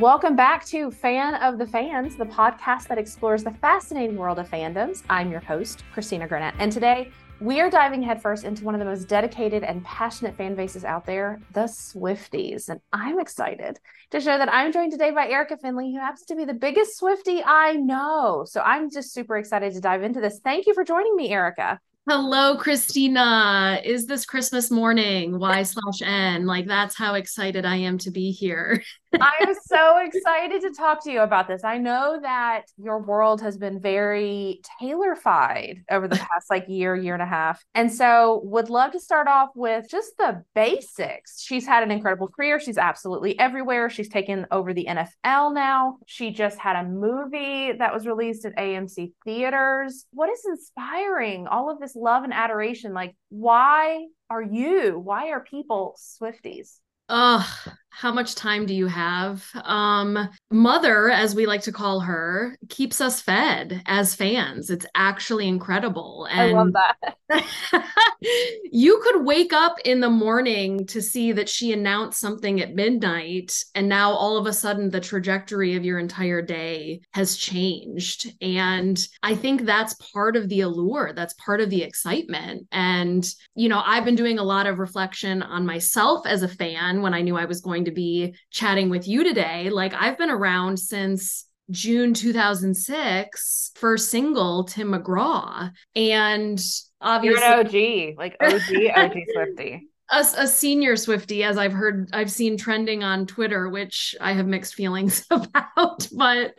Welcome back to Fan of the Fans, the podcast that explores the fascinating world of fandoms. I'm your host, Christina Granette, and today we are diving headfirst into one of the most dedicated and passionate fan bases out there, the Swifties. And I'm excited to show that I'm joined today by Erica Finley, who happens to be the biggest Swiftie I know. So I'm just super excited to dive into this. Thank you for joining me, Erica. Hello, Christina. Is this Christmas morning? Y slash N. Like, that's how excited I am to be here. I'm so excited to talk to you about this. I know that your world has been very Taylor-fied over the past like year, year and a half. And so would love to start off with just the basics. She's had an incredible career. She's absolutely everywhere. She's taken over the NFL now. She just had a movie that was released at AMC theaters. What is inspiring all of this love and adoration? Like, why are you? Why are people Swifties? Oh, how much time do you have? Um, Mother, as we like to call her, keeps us fed as fans. It's actually incredible. And I love that. you could wake up in the morning to see that she announced something at midnight, and now all of a sudden the trajectory of your entire day has changed. And I think that's part of the allure, that's part of the excitement. And, you know, I've been doing a lot of reflection on myself as a fan when I knew I was going to be chatting with you today. Like I've been around since June 2006 for single Tim McGraw. And obviously You're an OG, like OG, OG Swiftie. A, a, senior Swiftie, as I've heard, I've seen trending on Twitter, which I have mixed feelings about. But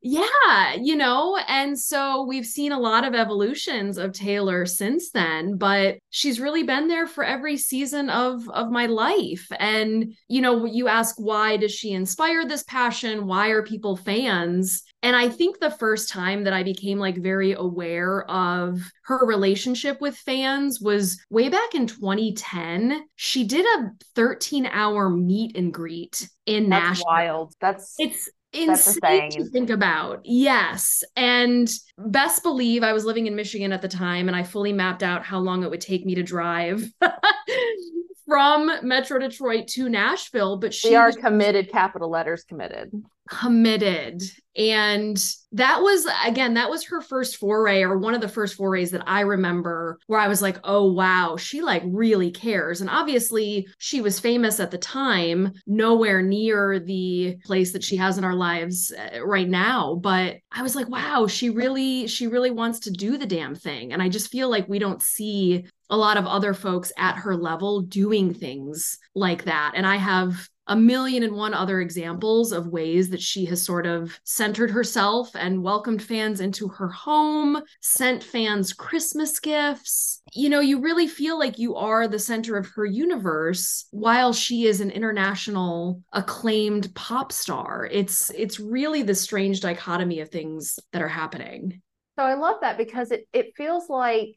yeah, you know, and so we've seen a lot of evolutions of Taylor since then, but she's really been there for every season of of my life. And you know, you ask why does she inspire this passion? Why are people fans? And I think the first time that I became like very aware of her relationship with fans was way back in 2010. She did a 13 hour meet and greet in That's Nashville. Wild. That's it's insane to think about. Yes. And best believe I was living in Michigan at the time and I fully mapped out how long it would take me to drive from Metro Detroit to Nashville, but she we are committed, capital letters committed. Committed. And that was, again, that was her first foray or one of the first forays that I remember where I was like, oh, wow, she like really cares. And obviously, she was famous at the time, nowhere near the place that she has in our lives uh, right now. But I was like, wow, she really, she really wants to do the damn thing. And I just feel like we don't see a lot of other folks at her level doing things like that. And I have a million and one other examples of ways that she has sort of centered herself and welcomed fans into her home, sent fans Christmas gifts. You know, you really feel like you are the center of her universe while she is an international acclaimed pop star. It's it's really the strange dichotomy of things that are happening. So I love that because it it feels like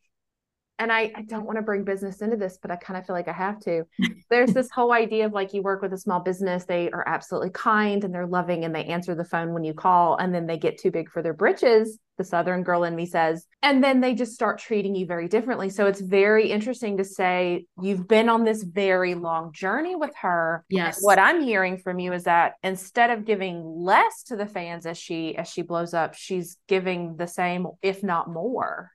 and I, I don't want to bring business into this, but I kind of feel like I have to. There's this whole idea of like you work with a small business, they are absolutely kind and they're loving and they answer the phone when you call, and then they get too big for their britches, the Southern girl in me says, and then they just start treating you very differently. So it's very interesting to say you've been on this very long journey with her. Yes. What I'm hearing from you is that instead of giving less to the fans as she as she blows up, she's giving the same, if not more.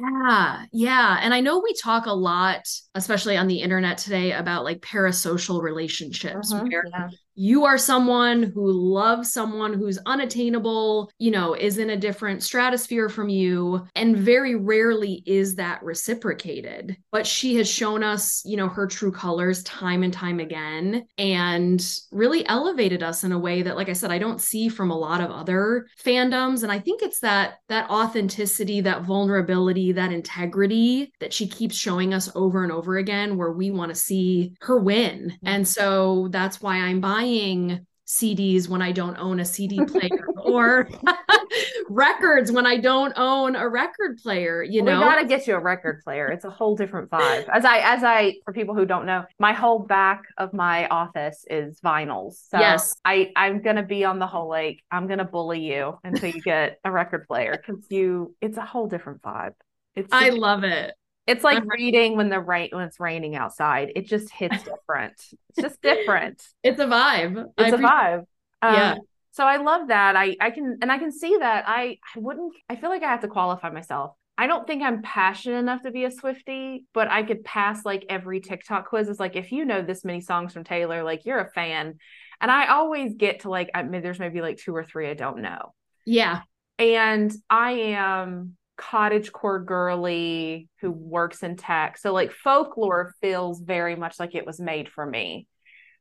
Yeah, yeah. And I know we talk a lot, especially on the internet today, about like parasocial relationships Mhm, where yeah. You are someone who loves someone who's unattainable, you know, is in a different stratosphere from you. And very rarely is that reciprocated. But she has shown us, you know, her true colors time and time again and really elevated us in a way that, like I said, I don't see from a lot of other fandoms. And I think it's that that authenticity, that vulnerability, that integrity that she keeps showing us over and over again, where we want to see her win. Mm-hmm. And so that's why I'm buying CDs when I don't own a CD player or records when I don't own a record player, you know. we gotta get you a record player. It's a whole different vibe. As I, as I, for people who don't know, my whole back of my office is vinyls. So Yes. I, I'm gonna be on the whole like I'm gonna bully you until you get a record player because you, it's a whole different vibe. It's I love it. It's like I'm- reading when the rain when it's raining outside. It just hits different. It's just different. It's a vibe. It's a appreciate- vibe. Um, Yeah. So I love that. I I can and I can see that. I I wouldn't. I feel like I have to qualify myself. I don't think I'm passionate enough to be a Swifty, but I could pass like every TikTok quiz. It's like if you know this many songs from Taylor, like you're a fan. And I always get to like I mean, there's maybe like two or three I don't know. Yeah. And I am cottage core girly who works in tech. So like folklore feels very much like it was made for me.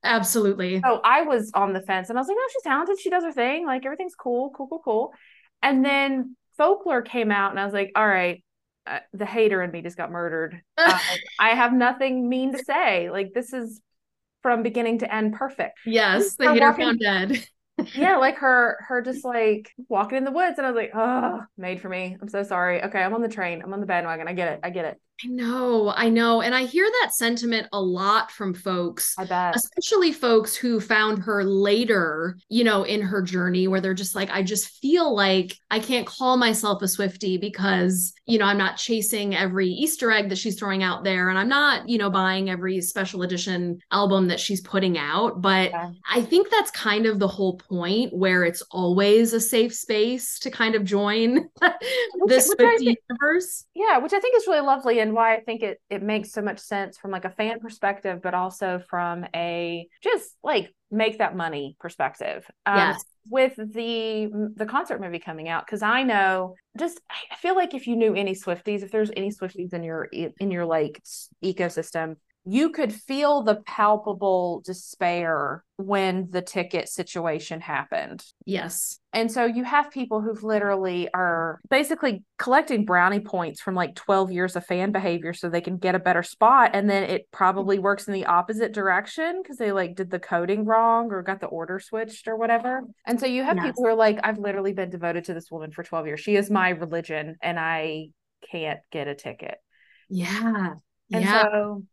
Absolutely. So I was on the fence and I was like, no, she's talented. She does her thing. Like everything's cool, cool, cool, cool. And then folklore came out and I was like, all right, uh, the hater in me just got murdered. Uh, I have nothing mean to say. Like this is from beginning to end perfect. yes, the hater walking- found dead. Yeah, like her her just like walking in the woods and I was like, oh, made for me. I'm so sorry. Okay, I'm on the train. I'm on the bandwagon. I get it. I get it. I know, I know. And I hear that sentiment a lot from folks, I bet. especially folks who found her later, you know, in her journey, where they're just like, I just feel like I can't call myself a Swifty because, you know, I'm not chasing every Easter egg that she's throwing out there. And I'm not, you know, buying every special edition album that she's putting out. But Yeah. I think that's kind of the whole point where it's always a safe space to kind of join this which Swifty think- universe. Yeah, which I think is really lovely and why I think it it makes so much sense from like a fan perspective, but also from a just like make that money perspective. Um, Yes. With the the concert movie coming out, because I know just I feel like if you knew any Swifties, if there's any Swifties in your in your like ecosystem, you could feel the palpable despair when the ticket situation happened. Yes. And so you have people who've literally are basically collecting brownie points from like 12 years of fan behavior so they can get a better spot. And then it probably works in the opposite direction because they like did the coding wrong or got the order switched or whatever. And so you have Yes. people who are like, I've literally been devoted to this woman for 12 years. She is my religion and I can't get a ticket. Yeah. And yeah. so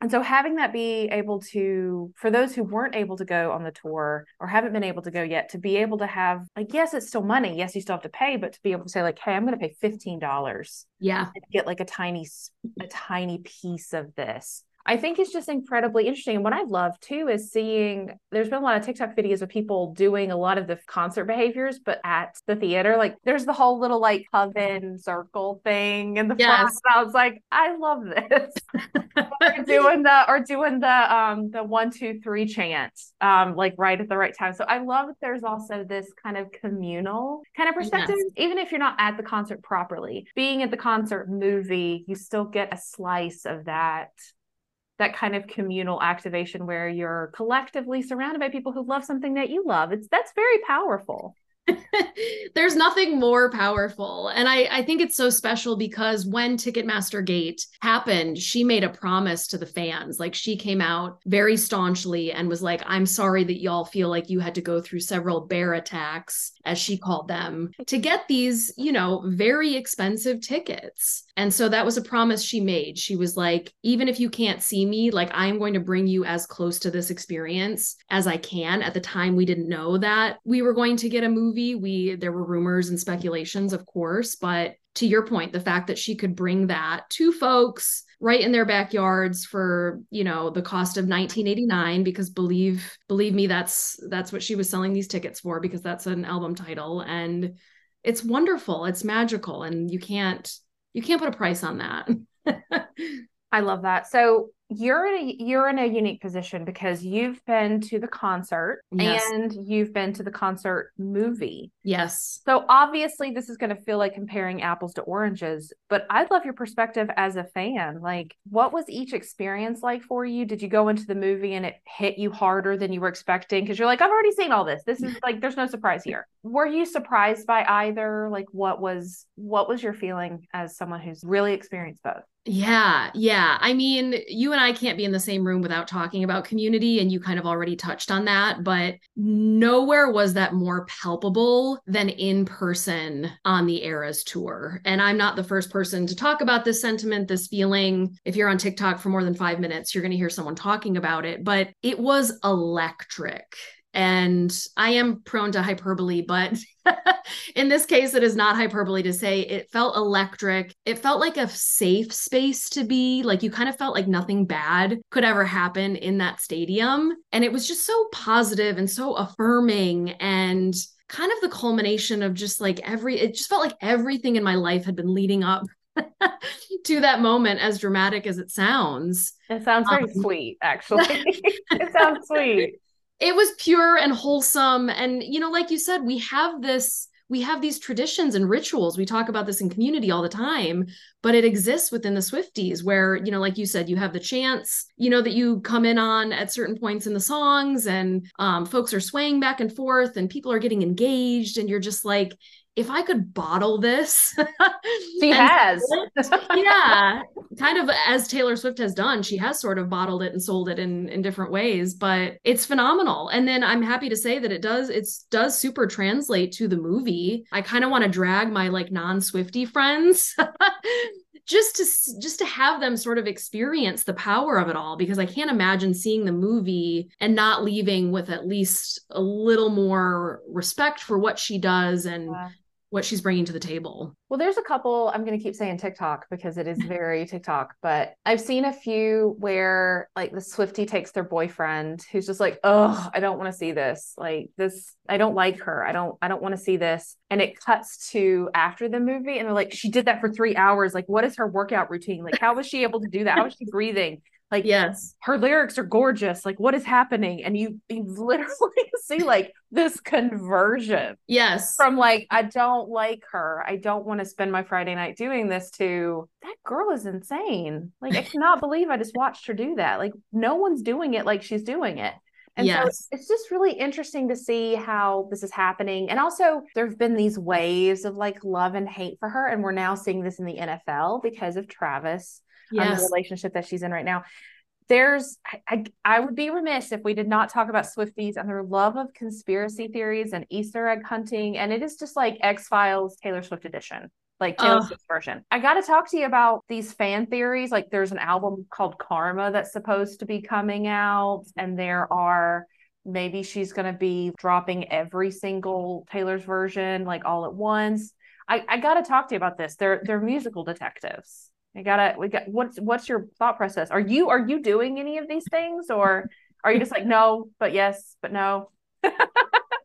and so having that be able to for those who weren't able to go on the tour or haven't been able to go yet to be able to have like yes it's still money yes you still have to pay but to be able to say like hey I'm going to pay $15 yeah. and get like a tiny a tiny piece of this I think it's just incredibly interesting. And what I love too is seeing there's been a lot of TikTok videos of people doing a lot of the concert behaviors, but at the theater. Like there's the whole little like coven circle thing in the front. Yes. And I was like, I love this. or doing the or doing the um the one, two, three chant um like right at the right time. So I love that there's also this kind of communal kind of perspective. Even if you're not at the concert properly, being at the concert movie, you still get a slice of that that kind of communal activation where you're collectively surrounded by people who love something that you love. It's that's very powerful. There's nothing more powerful. And I, I think it's so special because when Ticketmaster Gate happened, she made a promise to the fans. Like she came out very staunchly and was like, I'm sorry that y'all feel like you had to go through several bear attacks, as she called them, to get these, you know, very expensive tickets. And so that was a promise she made. She was like, even if you can't see me, like I'm going to bring you as close to this experience as I can. At the time, we didn't know that we were going to get a movie. We there were rumors and speculations, of course, but to your point, the fact that she could bring that to folks right in their backyards for you know the cost of 1989 because believe believe me that's that's what she was selling these tickets for because that's an album title and it's wonderful it's magical and you can't you can't put a price on that I love that. So you're in a you're in a unique position because you've been to the concert Yes. and you've been to the concert movie. yes So obviously this is going to feel like comparing apples to oranges, but I'd love your perspective as a fan. Like what was each experience like for you? Did you go into the movie and it hit you harder than you were expecting because you're like I've already seen all this. This is like there's no surprise here. Were you surprised by either? Like what was what was your feeling as someone who's really experienced both? Yeah, yeah. I mean, you and I can't be in the same room without talking about community, and you kind of already touched on that, but nowhere was that more palpable than in person on the Eras tour. And I'm not the first person to talk about this sentiment, this feeling. If you're on TikTok for more than five minutes, you're going to hear someone talking about it, but it was electric. And I am prone to hyperbole, but in this case, it is not hyperbole to say it felt electric. It felt like a safe space to be. Like you kind of felt like nothing bad could ever happen in that stadium. And it was just so positive and so affirming and kind of the culmination of just like every, it just felt like everything in my life had been leading up to that moment, as dramatic as it sounds. It sounds very um, sweet, actually. it sounds sweet. It was pure and wholesome. And, you know, like you said, we have this we have these traditions and rituals. We talk about this in community all the time, but it exists within the Swifties where, you know, like you said, you have the chants, you know, that you come in on at certain points in the songs and um, folks are swaying back and forth and people are getting engaged. And you're just like, if I could bottle this, she has. yeah, kind of as Taylor Swift has done. She has sort of bottled it and sold it in in different ways, but it's phenomenal. And then I'm happy to say that it does it does super translate to the movie. I kind of want to drag my like non-Swifty friends just to just to have them sort of experience the power of it all because I can't imagine seeing the movie and not leaving with at least a little more respect for what she does and yeah what she's bringing to the table. Well, there's a couple, I'm going to keep saying TikTok because it is very TikTok, but I've seen a few where like the Swifty takes their boyfriend who's just like, oh, I don't want to see this. Like this, I don't like her. I don't, I don't want to see this. And it cuts to after the movie and they're like, she did that for three hours. Like, what is her workout routine? Like, how was she able to do that? How was she breathing? Like, yes, her lyrics are gorgeous. Like, what is happening? And you, you literally see like this conversion. Yes. From like, I don't like her. I don't want to spend my Friday night doing this to that girl is insane. Like, I cannot believe I just watched her do that. Like, no one's doing it like she's doing it. And yes. so it's just really interesting to see how this is happening. And also, there have been these waves of like love and hate for her. And we're now seeing this in the NFL because of Travis yes. the relationship that she's in right now. There's, I, I, I would be remiss if we did not talk about Swifties and their love of conspiracy theories and Easter egg hunting. And it is just like X Files Taylor Swift edition like Taylor Swift's version. I got to talk to you about these fan theories. Like, there's an album called Karma that's supposed to be coming out, and there are maybe she's going to be dropping every single Taylor's version like all at once. I, I got to talk to you about this. They're they're musical detectives. I gotta we got what's what's your thought process? Are you are you doing any of these things or are you just like no, but yes, but no?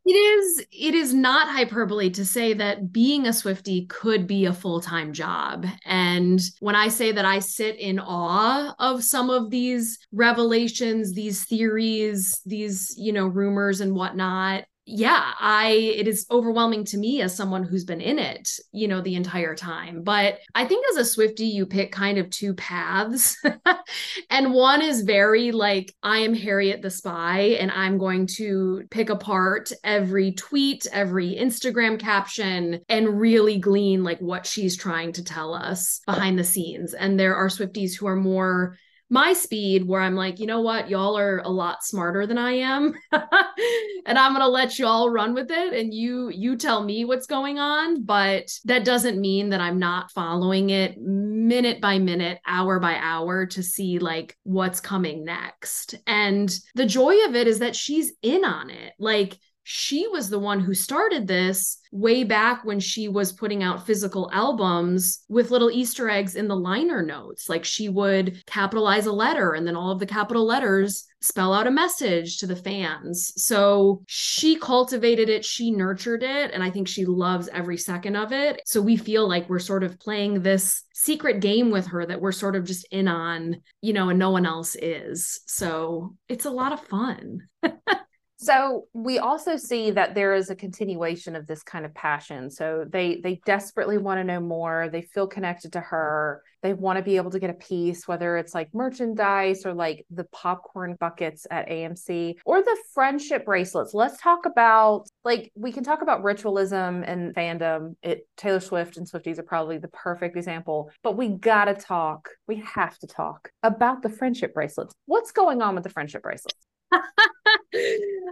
it is it is not hyperbole to say that being a swifty could be a full-time job and when i say that i sit in awe of some of these revelations these theories these you know rumors and whatnot yeah i it is overwhelming to me as someone who's been in it you know the entire time but i think as a swifty you pick kind of two paths and one is very like i am harriet the spy and i'm going to pick apart every tweet every instagram caption and really glean like what she's trying to tell us behind the scenes and there are swifties who are more my speed where I'm like, you know what, y'all are a lot smarter than I am. and I'm to let y'all run with it and you you tell me what's going on, but that doesn't mean that I'm not following it minute by minute, hour by hour to see like what's coming next. And the joy of it is that she's in on it. Like she was the one who started this way back when she was putting out physical albums with little Easter eggs in the liner notes. Like she would capitalize a letter and then all of the capital letters spell out a message to the fans. So she cultivated it, she nurtured it, and I think she loves every second of it. So we feel like we're sort of playing this secret game with her that we're sort of just in on, you know, and no one else is. So it's a lot of fun. So we also see that there is a continuation of this kind of passion. So they they desperately want to know more. They feel connected to her. They want to be able to get a piece, whether it's like merchandise or like the popcorn buckets at AMC or the friendship bracelets. Let's talk about like we can talk about ritualism and fandom. It Taylor Swift and Swifties are probably the perfect example, but we gotta talk. We have to talk about the friendship bracelets. What's going on with the friendship bracelets?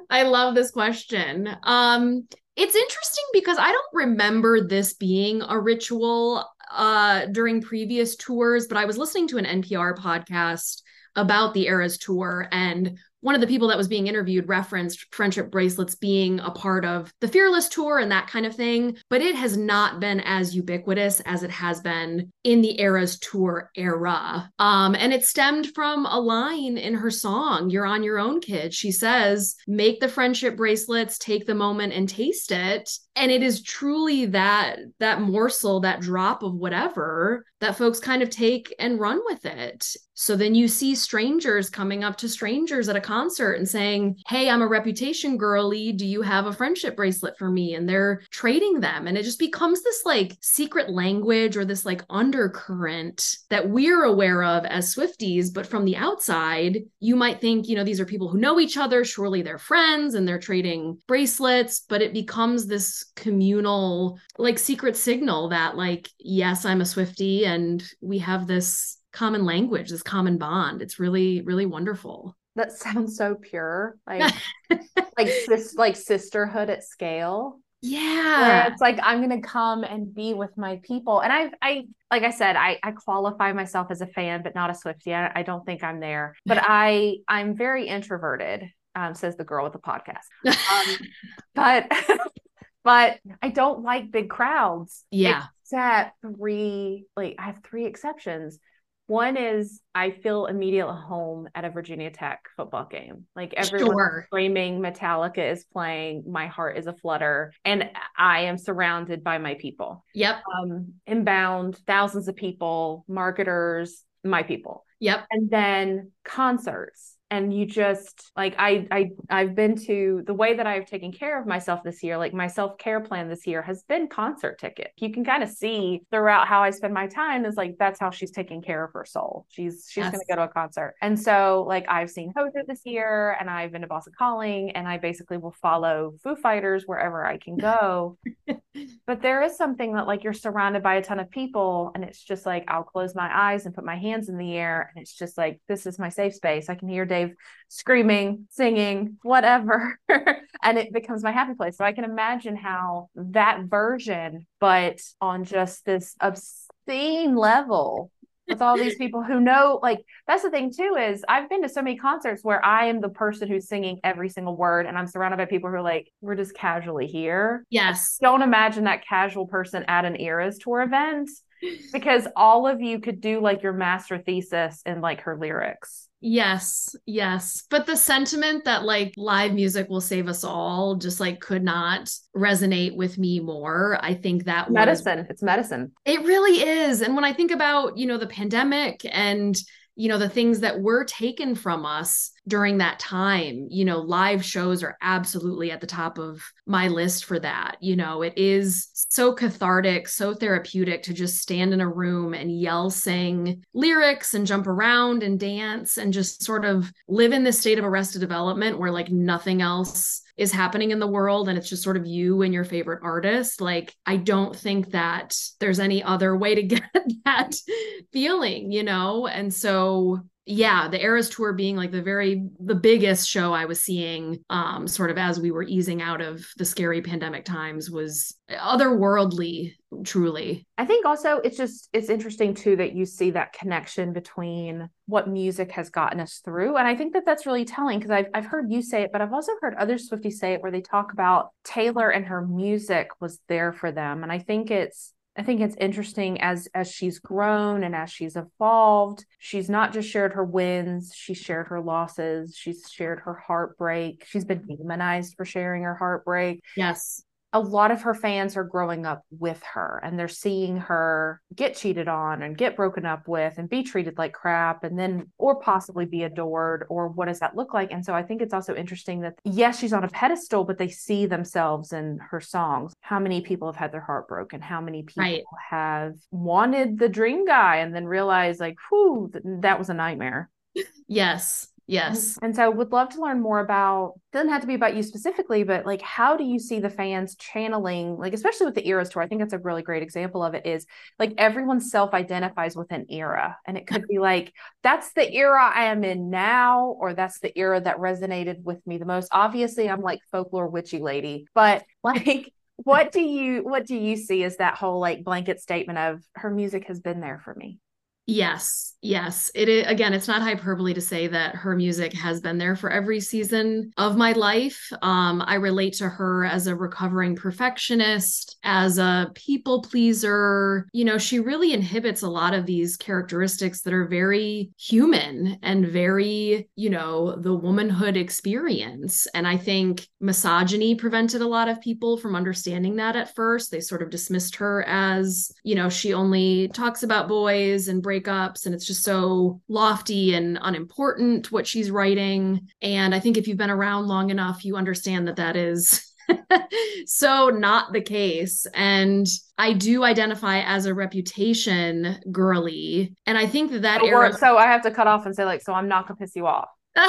I love this question. Um, it's interesting because I don't remember this being a ritual uh, during previous tours, but I was listening to an NPR podcast about the Eras tour and one of the people that was being interviewed referenced friendship bracelets being a part of the Fearless tour and that kind of thing, but it has not been as ubiquitous as it has been in the Eras tour era. Um, and it stemmed from a line in her song, You're on Your Own Kid. She says, Make the friendship bracelets, take the moment and taste it and it is truly that that morsel that drop of whatever that folks kind of take and run with it so then you see strangers coming up to strangers at a concert and saying hey i'm a reputation girly. Do you have a friendship bracelet for me? And they're trading them. And it just becomes this like secret language or this like undercurrent that we're aware of as swifties but from the outside you might think you know these are people who know each other. Surely they're friends and they're trading bracelets. But it becomes this communal like secret signal that like yes i'm a swifty and we have this common language this common bond. It's really really wonderful that sounds so pure like like sis like sisterhood at scale yeah it's like i'm gonna come and be with my people and i i like i said i i qualify myself as a fan but not a swifty i, I don't think i'm there but i i'm very introverted um, says the girl with the podcast um, but but I don't like big crowds. Yeah. Except three, like I have three exceptions. One is I feel immediately home at a Virginia Tech football game. Like everyone sure. screaming, Metallica is playing, my heart is a flutter, and I am surrounded by my people. Yep. Um, inbound, thousands of people, marketers, my people. Yep. And then concerts and you just like I I I've been to the way that I've taken care of myself this year like my self-care plan this year has been concert ticket. You can kind of see throughout how I spend my time is like that's how she's taking care of her soul. She's she's yes. going to go to a concert. And so like I've seen Hozier this year and I've been to Boston Calling and I basically will follow Foo Fighters wherever I can go. but there is something that like you're surrounded by a ton of people and it's just like I'll close my eyes and put my hands in the air and it's just like this is my safe space. I can hear Dave screaming, singing, whatever. and it becomes my happy place. So I can imagine how that version, but on just this obscene level with all these people who know like that's the thing too is I've been to so many concerts where I am the person who's singing every single word and I'm surrounded by people who are like we're just casually here. Yes. Don't imagine that casual person at an Eras tour event because all of you could do like your master thesis in like her lyrics. Yes, yes. But the sentiment that like live music will save us all just like could not resonate with me more. I think that medicine, was, it's medicine. It really is. And when I think about, you know, the pandemic and you know the things that were taken from us during that time you know live shows are absolutely at the top of my list for that. You know it is so cathartic so therapeutic to just stand in a room and yell sing lyrics and jump around and dance and just sort of live in this state of arrested development where like nothing else is happening in the world and it's just sort of you and your favorite artist like i don't think that there's any other way to get that feeling you know? And so yeah the eras tour being like the very the biggest show i was seeing um sort of as we were easing out of the scary pandemic times was otherworldly truly. I think also it's just it's interesting too that you see that connection between what music has gotten us through and i think that that's really telling because I've, I've heard you say it but i've also heard other swifties say it where they talk about taylor and her music was there for them and i think it's I think it's interesting as as she's grown and as she's evolved. She's not just shared her wins, she's shared her losses, she's shared her heartbreak. She's been demonized for sharing her heartbreak. Yes a lot of her fans are growing up with her and they're seeing her get cheated on and get broken up with and be treated like crap and then or possibly be adored or what does that look like? And so i think it's also interesting that yes she's on a pedestal but they see themselves in her songs. How many people have had their heart broken? How many people right. have wanted the dream guy and then realized like whew that was a nightmare. Yes Yes. And so would love to learn more about doesn't have to be about you specifically, but like how do you see the fans channeling, like especially with the eras tour? I think that's a really great example of it is like everyone self-identifies with an era. And it could be like, that's the era I am in now, or that's the era that resonated with me the most. Obviously, I'm like folklore witchy lady, but like what do you what do you see as that whole like blanket statement of her music has been there for me? Yes. Yes, it is. Again, it's not hyperbole to say that her music has been there for every season of my life. Um, I relate to her as a recovering perfectionist, as a people pleaser. You know, she really inhibits a lot of these characteristics that are very human and very, you know, the womanhood experience. And I think misogyny prevented a lot of people from understanding that at first. They sort of dismissed her as, you know, she only talks about boys and breakups and it's just so lofty and unimportant what she's writing. And I think if you've been around long enough, you understand that that is so not the case. And I do identify as a reputation girly. And I think that that so, era. So I have to cut off and say, like, so I'm not gonna piss you off. but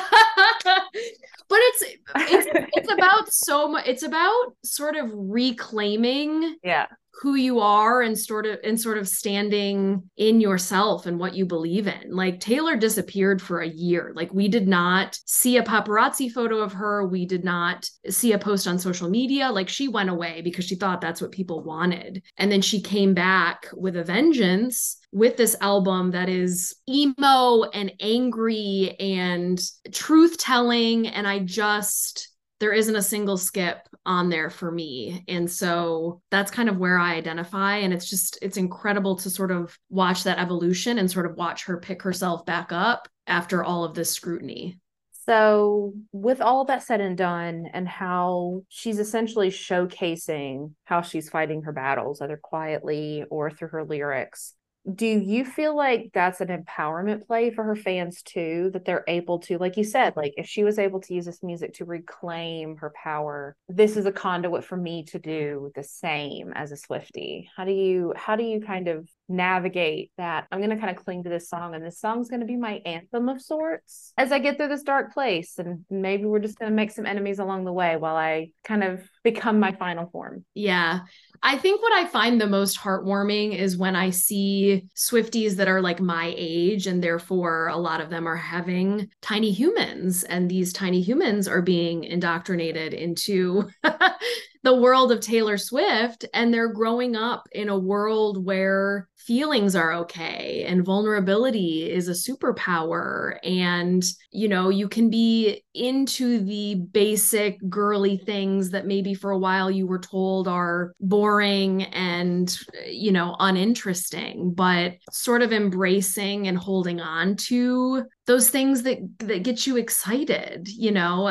it's, it's it's about so much it's about sort of reclaiming yeah who you are and sort of and sort of standing in yourself and what you believe in. Like Taylor disappeared for a year. Like we did not see a paparazzi photo of her. We did not see a post on social media. Like she went away because she thought that's what people wanted. And then she came back with a vengeance with this album that is emo and angry and truth telling and I just there isn't a single skip on there for me. And so that's kind of where I identify. And it's just, it's incredible to sort of watch that evolution and sort of watch her pick herself back up after all of this scrutiny. So, with all that said and done, and how she's essentially showcasing how she's fighting her battles, either quietly or through her lyrics, do you feel like that's an empowerment play for her fans too that they're able to like you said like if she was able to use this music to reclaim her power this is a conduit for me to do the same as a swifty how do you how do you kind of navigate that i'm going to kind of cling to this song and this song's going to be my anthem of sorts as i get through this dark place and maybe we're just going to make some enemies along the way while i kind of become my final form. Yeah. I think what I find the most heartwarming is when I see Swifties that are like my age, and therefore a lot of them are having tiny humans, and these tiny humans are being indoctrinated into the world of Taylor Swift and they're growing up in a world where feelings are okay and vulnerability is a superpower. And you know you can be into the basic girly things that maybe for a while you were told are boring and you know uninteresting but sort of embracing and holding on to those things that that get you excited you know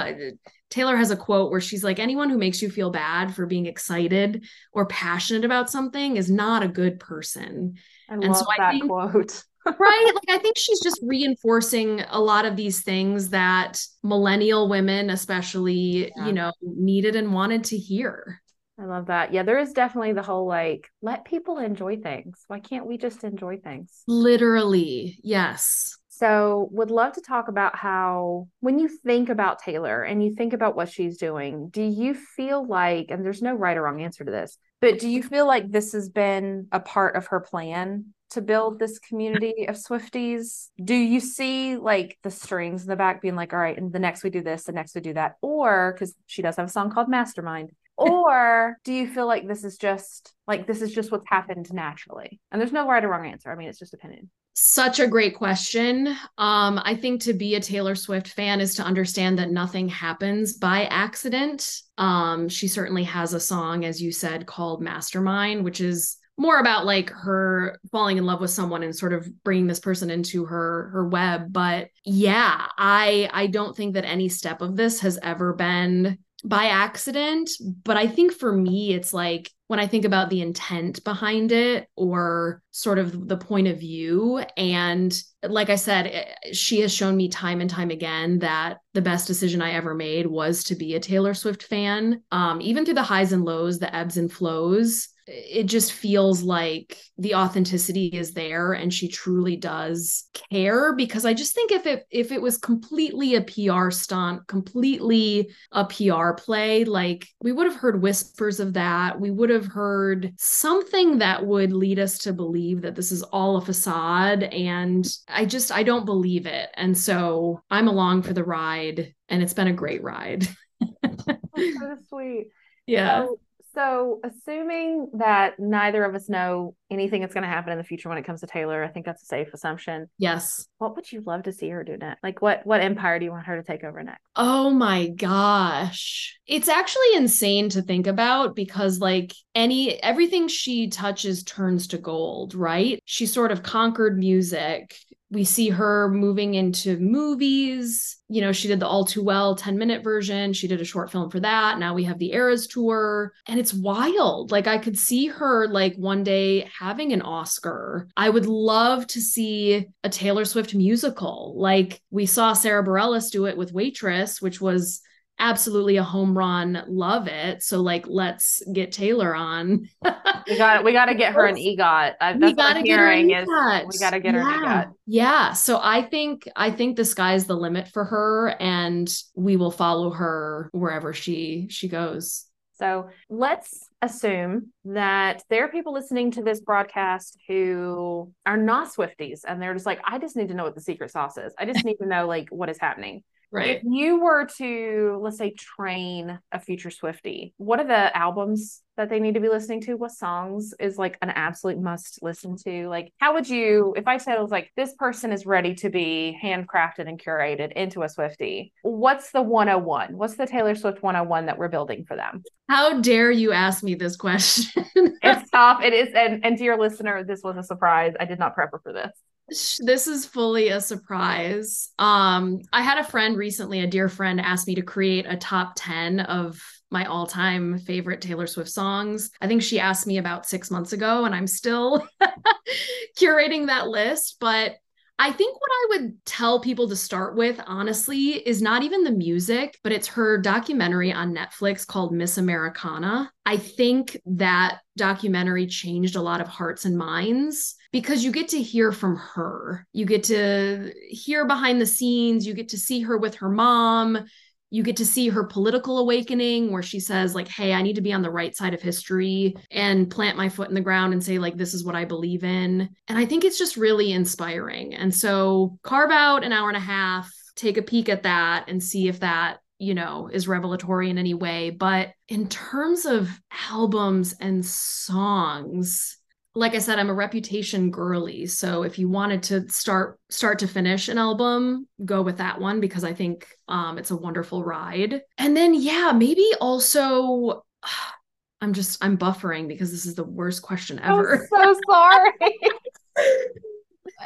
Taylor has a quote where she's like, anyone who makes you feel bad for being excited or passionate about something is not a good person. I and love so that I think, quote. right. Like I think she's just reinforcing a lot of these things that millennial women, especially, yeah. you know, needed and wanted to hear. I love that. Yeah, there is definitely the whole like, let people enjoy things. Why can't we just enjoy things? Literally. Yes. So, would love to talk about how, when you think about Taylor and you think about what she's doing, do you feel like, and there's no right or wrong answer to this, but do you feel like this has been a part of her plan to build this community of Swifties? Do you see like the strings in the back being like, all right, and the next we do this, the next we do that? Or because she does have a song called Mastermind. or do you feel like this is just like this is just what's happened naturally? And there's no right or wrong answer. I mean, it's just opinion. Such a great question. Um, I think to be a Taylor Swift fan is to understand that nothing happens by accident. Um, she certainly has a song, as you said, called Mastermind, which is more about like her falling in love with someone and sort of bringing this person into her her web but yeah i i don't think that any step of this has ever been by accident but i think for me it's like when I think about the intent behind it or sort of the point of view. And like I said, eh, she has shown me time and time again that the best decision I ever made was to be a Taylor Swift fan. Um, even through the highs and lows, the ebbs and flows, it just feels like the authenticity is there and she truly does care because i just think if it if it was completely a pr stunt completely a pr play like we would have heard whispers of that. We would have heard something that would lead us to believe that this is all a facade and i just i don't believe it. And so i'm along for the ride and it's been a great ride. So sweet. Yeah. So- So, assuming that neither of us know anything that's going to happen in the future when it comes to Taylor, I think that's a safe assumption. Yes. What would you love to see her do next? Like, what what empire do you want her to take over next? Oh my gosh. It's actually insane to think about because like any everything she touches turns to gold, right? She sort of conquered music we see her moving into movies. You know, she did the All Too Well 10 minute version. She did a short film for that. Now we have the Eras tour. And it's wild. Like, I could see her like one day having an Oscar. I would love to see a Taylor Swift musical. Like, we saw Sara Bareilles do it with Waitress, which was absolutely a home run. Love it. So like, let's get Taylor on. we got we got to get her an EGOT. I, we got to get her an EGOT. we got to get yeah. her an EGOT. Yeah. So I think I think the sky's the limit for her, and we will follow her wherever she she goes. So let's assume that there are people listening to this broadcast who are not Swifties and they're just like, I just need to know what the secret sauce is. I just need to know like what is happening. Right. If you were to, let's say, train a future Swifty, what are the albums that they need to be listening to? What songs is like an absolute must listen to? Like, how would you, if I said it was like, this person is ready to be handcrafted and curated into a Swifty, what's the 101? What's the Taylor Swift 101 that we're building for them? How dare you ask me this question? it's tough. It is. And, and dear listener, this was a surprise. I did not prep her for this this is fully a surprise. Um, I had a friend recently, a dear friend, asked me to create a top 10 of my all time favorite Taylor Swift songs. I think she asked me about six months ago, and I'm still curating that list. But I think what I would tell people to start with, honestly, is not even the music, but it's her documentary on Netflix called Miss Americana. I think that documentary changed a lot of hearts and minds because you get to hear from her. You get to hear behind the scenes, you get to see her with her mom, you get to see her political awakening where she says like hey i need to be on the right side of history and plant my foot in the ground and say like this is what i believe in. And i think it's just really inspiring. And so carve out an hour and a half take a peek at that and see if that you know is revelatory in any way. But in terms of albums and songs like I said, I'm a reputation girly. So if you wanted to start start to finish an album, go with that one because I think um, it's a wonderful ride. And then yeah, maybe also I'm just I'm buffering because this is the worst question ever. I'm so sorry.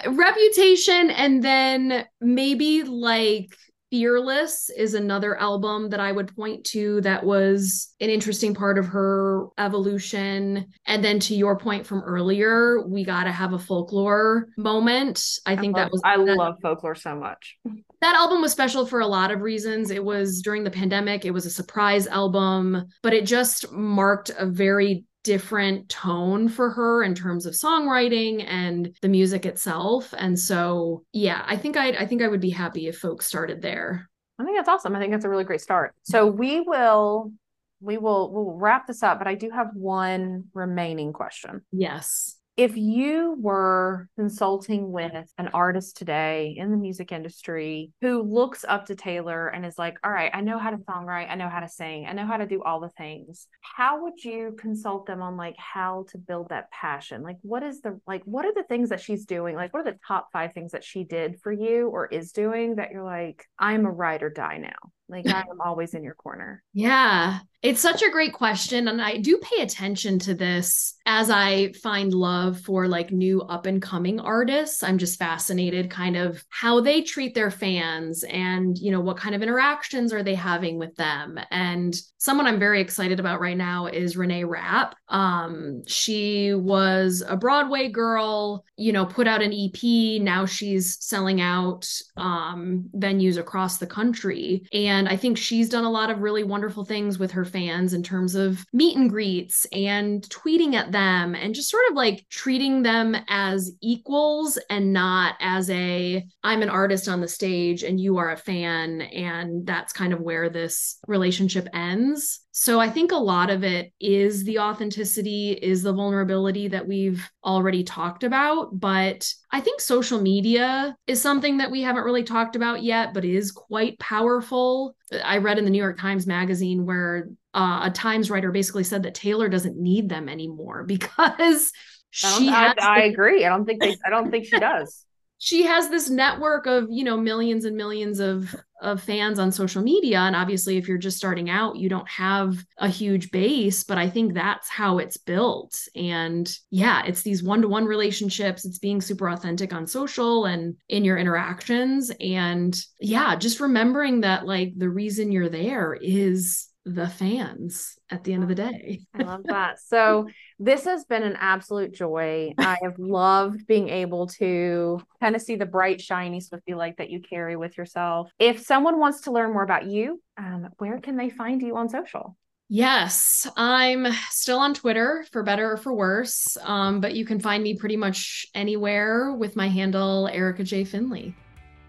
reputation and then maybe like Fearless is another album that I would point to that was an interesting part of her evolution. And then to your point from earlier, we got to have a folklore moment. I, I think love, that uh-huh. was I that, love folklore so much. That album was special for a lot of reasons. It was during the pandemic, it was a surprise album, but it just marked a very different tone for her in terms of songwriting and the music itself. And so, yeah, I think I I think I would be happy if folks started there. I think that's awesome. I think that's a really great start. So we will we will we'll wrap this up, but I do have one remaining question. Yes if you were consulting with an artist today in the music industry who looks up to Taylor and is like, all right, I know how to songwrite, I know how to sing, I know how to do all the things, how would you consult them on like how to build that passion? Like, what is the, like, what are the things that she's doing? Like, what are the top five things that she did for you or is doing that you're like, I'm a ride or die now? Like I am always in your corner. Yeah. It's such a great question. And I do pay attention to this as I find love for like new up and coming artists. I'm just fascinated kind of how they treat their fans and, you know, what kind of interactions are they having with them. And someone I'm very excited about right now is Reneé Rapp. Um, she was a Broadway girl, you know, put out an EP. Now she's selling out um, venues across the country. And I think she's done a lot of really wonderful things with her fans in terms of meet and greets and tweeting at them and just sort of like treating them as equals and not as a, I'm an artist on the stage and you are a fan. And that's kind of where this relationship ends. So I think a lot of it is the authenticity, is the vulnerability that we've already talked about. But I think social media is something that we haven't really talked about yet, but is quite powerful I read in the New York Times Magazine where uh, a Times writer basically said that Taylor doesn't need them anymore because she. I, I agree. I don't think they. I don't think she does she has this network of you know millions and millions of of fans on social media. And obviously if you're just starting out you don't have a huge base but i think that's how it's built. And yeah it's these one-to-one relationships. It's being super authentic on social and in your interactions. And yeah just remembering that like the reason you're there is the fans at the end of the day. I love that. So, this has been an absolute joy. I have loved being able to kind of see the bright, shiny Swiftie light that you carry with yourself. If someone wants to learn more about you, um, where can they find you on social? Yes, I'm still on Twitter for better or for worse, um, but you can find me pretty much anywhere with my handle, Erica J. Finley.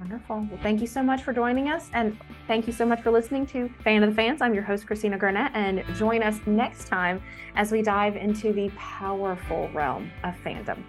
Wonderful. Well, thank you so much for joining us. And thank you so much for listening to Fan of the Fans. I'm your host, Christina Garnett. And join us next time as we dive into the powerful realm of fandom.